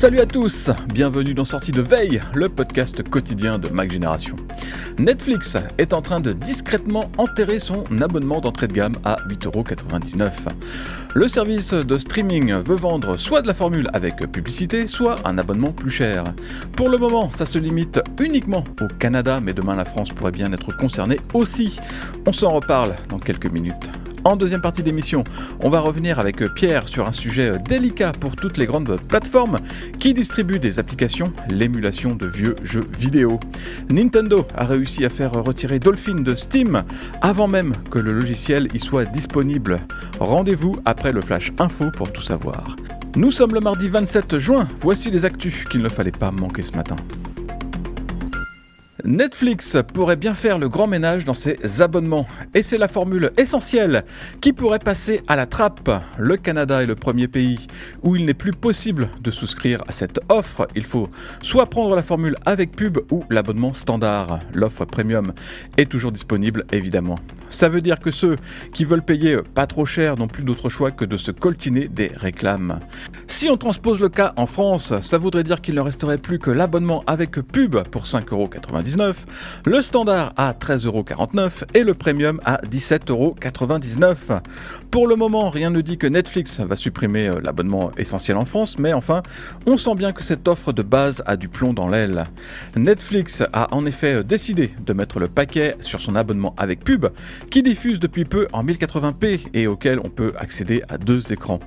Salut à tous, bienvenue dans Sortie de Veille, le podcast quotidien de Mac Génération. Netflix est en train de discrètement enterrer son abonnement d'entrée de gamme à 8,99€. Le service de streaming veut vendre soit de la formule avec publicité, soit un abonnement plus cher. Pour le moment, ça se limite uniquement au Canada, mais demain la France pourrait bien être concernée aussi. On s'en reparle dans quelques minutes. En deuxième partie d'émission, on va revenir avec Pierre sur un sujet délicat pour toutes les grandes plateformes qui distribuent des applications, l'émulation de vieux jeux vidéo. Nintendo a réussi à faire retirer Dolphin de Steam avant même que le logiciel y soit disponible. Rendez-vous après le flash info pour tout savoir. Nous sommes le mardi 27 juin, voici les actus qu'il ne fallait pas manquer ce matin. Netflix pourrait bien faire le grand ménage dans ses abonnements, et c'est la formule essentielle qui pourrait passer à la trappe. Le Canada est le premier pays où il n'est plus possible de souscrire à cette offre. Il faut soit prendre la formule avec pub ou l'abonnement standard. L'offre premium est toujours disponible évidemment. Ça veut dire que ceux qui veulent payer pas trop cher n'ont plus d'autre choix que de se coltiner des réclames. Si on transpose le cas en France, ça voudrait dire qu'il ne resterait plus que l'abonnement avec pub pour 5,99€ le standard à 13,49€ et le premium à 17,99€. Pour le moment, rien ne dit que Netflix va supprimer euh, l'abonnement essentiel en France, mais enfin, on sent bien que cette offre de base a du plomb dans l'aile. Netflix a en effet euh, décidé de mettre le paquet sur son abonnement avec pub, qui diffuse depuis peu en 1080p et auquel on peut accéder à deux écrans.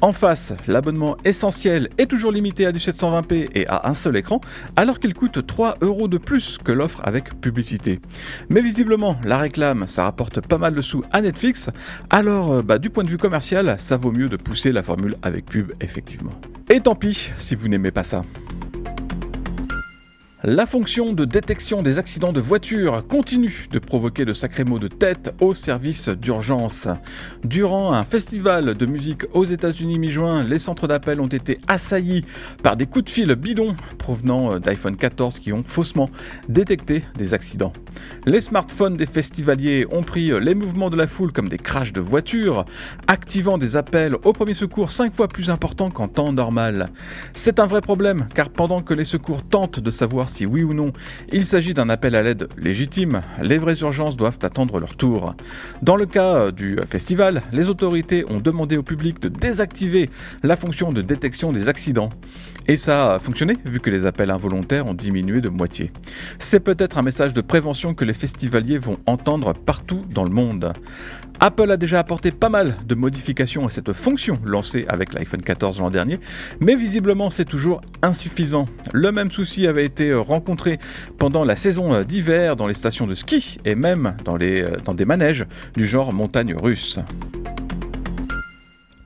En face, l'abonnement essentiel est toujours limité à du 720p et à un seul écran, alors qu'il coûte 3 euros de plus que l'offre avec publicité. Mais visiblement, la réclame, ça rapporte pas mal de sous à Netflix, alors euh, bah, du point de vue commercial, ça vaut mieux de pousser la formule avec pub, effectivement. Et tant pis si vous n'aimez pas ça. La fonction de détection des accidents de voiture continue de provoquer de sacrés maux de tête au service d'urgence. Durant un festival de musique aux États-Unis mi-juin, les centres d'appel ont été assaillis par des coups de fil bidons provenant d'iPhone 14 qui ont faussement détecté des accidents. Les smartphones des festivaliers ont pris les mouvements de la foule comme des crashs de voitures, activant des appels au premier secours 5 fois plus importants qu'en temps normal. C'est un vrai problème car pendant que les secours tentent de savoir si oui ou non il s'agit d'un appel à l'aide légitime, les vraies urgences doivent attendre leur tour. Dans le cas du festival, les autorités ont demandé au public de désactiver la fonction de détection des accidents. Et ça a fonctionné, vu que les appels involontaires ont diminué de moitié. C'est peut-être un message de prévention que les festivaliers vont entendre partout dans le monde. Apple a déjà apporté pas mal de modifications à cette fonction lancée avec l'iPhone 14 l'an dernier, mais visiblement c'est toujours insuffisant. Le même souci avait été rencontré pendant la saison d'hiver dans les stations de ski et même dans, des manèges du genre montagne russe.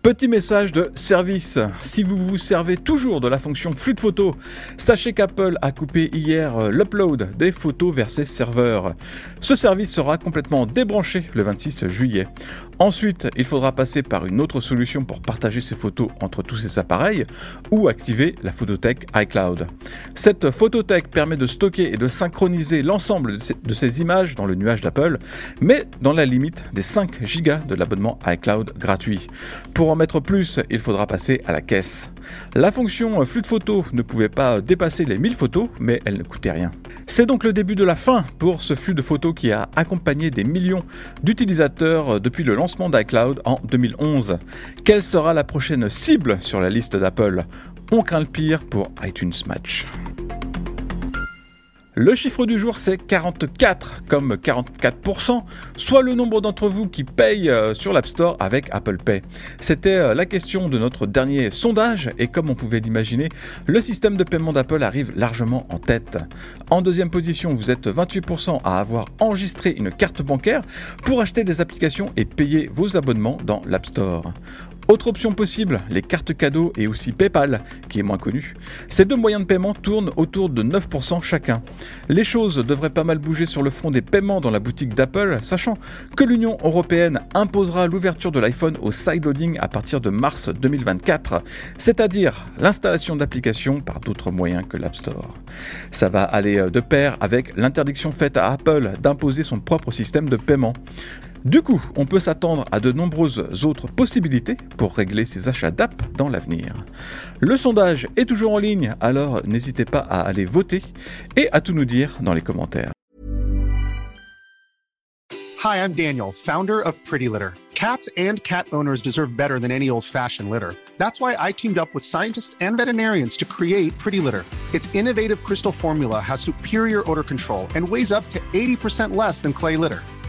Petit message de service. Si vous vous servez toujours de la fonction flux de photos, sachez qu'Apple a coupé hier euh, l'upload des photos vers ses serveurs. Ce service sera complètement débranché le 26 juillet. Ensuite, il faudra passer par une autre solution pour partager ces photos entre tous ces appareils ou activer la photothèque iCloud. Cette photothèque permet de stocker et de synchroniser l'ensemble de ces images dans le nuage d'Apple, mais dans la limite des 5 Go de l'abonnement iCloud gratuit. Mettre plus, il faudra passer à la caisse. La fonction flux de photos ne pouvait pas dépasser les 1000 photos, mais elle ne coûtait rien. C'est donc le début de la fin pour ce flux de photos qui a accompagné des millions d'utilisateurs depuis le lancement d'iCloud en 2011. Quelle sera la prochaine cible sur la liste d'Apple? On craint le pire pour iTunes Match. Le chiffre du jour, c'est 44, comme 44%, soit le nombre d'entre vous qui payent euh, sur l'App Store avec Apple Pay. C'était euh, la question de notre dernier sondage, et comme on pouvait l'imaginer, le système de paiement d'Apple arrive largement en tête. En deuxième position, vous êtes 28% à avoir enregistré une carte bancaire pour acheter des applications et payer vos abonnements dans l'App Store. Autre option possible, les cartes cadeaux et aussi PayPal, qui est moins connu. Ces deux moyens de paiement tournent autour de 9% chacun. Les choses devraient pas mal bouger sur le front des paiements dans la boutique d'Apple, sachant que l'Union européenne imposera l'ouverture de l'iPhone au sideloading à partir de mars 2024, c'est-à-dire l'installation d'applications par d'autres moyens que l'App Store. Ça va aller de pair avec l'interdiction faite à Apple d'imposer son propre système de paiement. Du coup, on peut s'attendre à de nombreuses autres possibilités pour régler ses achats d'app dans l'avenir. Le sondage est toujours en ligne, alors n'hésitez pas à aller voter et à tout nous dire dans les commentaires. Hi, I'm Daniel, founder of Pretty Litter. Cats and cat owners deserve better than any old-fashioned litter. That's why I teamed up with scientists and veterinarians to create Pretty Litter. Its innovative crystal formula has superior odor control and weighs up to 80% less than clay litter.